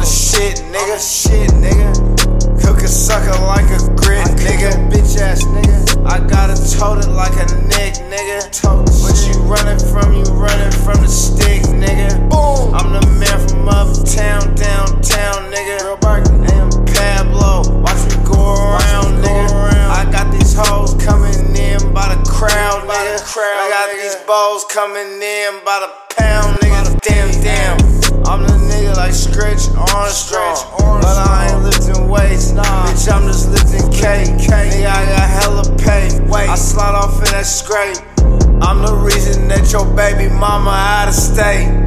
the shit, nigga. Shit, nigga. Cook a sucker like a grit, nigga. Bitch ass, nigga. I gotta tote it like a nick, nigga. Tote what you running from, you running from the stick, nigga. Boom. I'm the man from uptown, downtown, nigga. Real Roberto and Pablo, watch me go around, nigga. I got these hoes coming in by the crowd, nigga. I got these balls coming in by the pound, nigga. Damn, damn. I'm the Stretch Armstrong. But I ain't lifting weights. nah. Bitch, I'm just lifting K. Nigga, I got hella pay. I slide off in that scrape. I'm the reason that your baby mama out of state.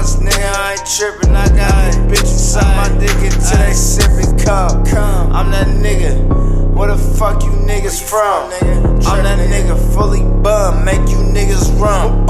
Nigga. I ain't tripping. I got bitches suck my dick until they sippin' cum. I'm that nigga. Where the fuck you niggas from? I'm that nigga fully bum, make you niggas run.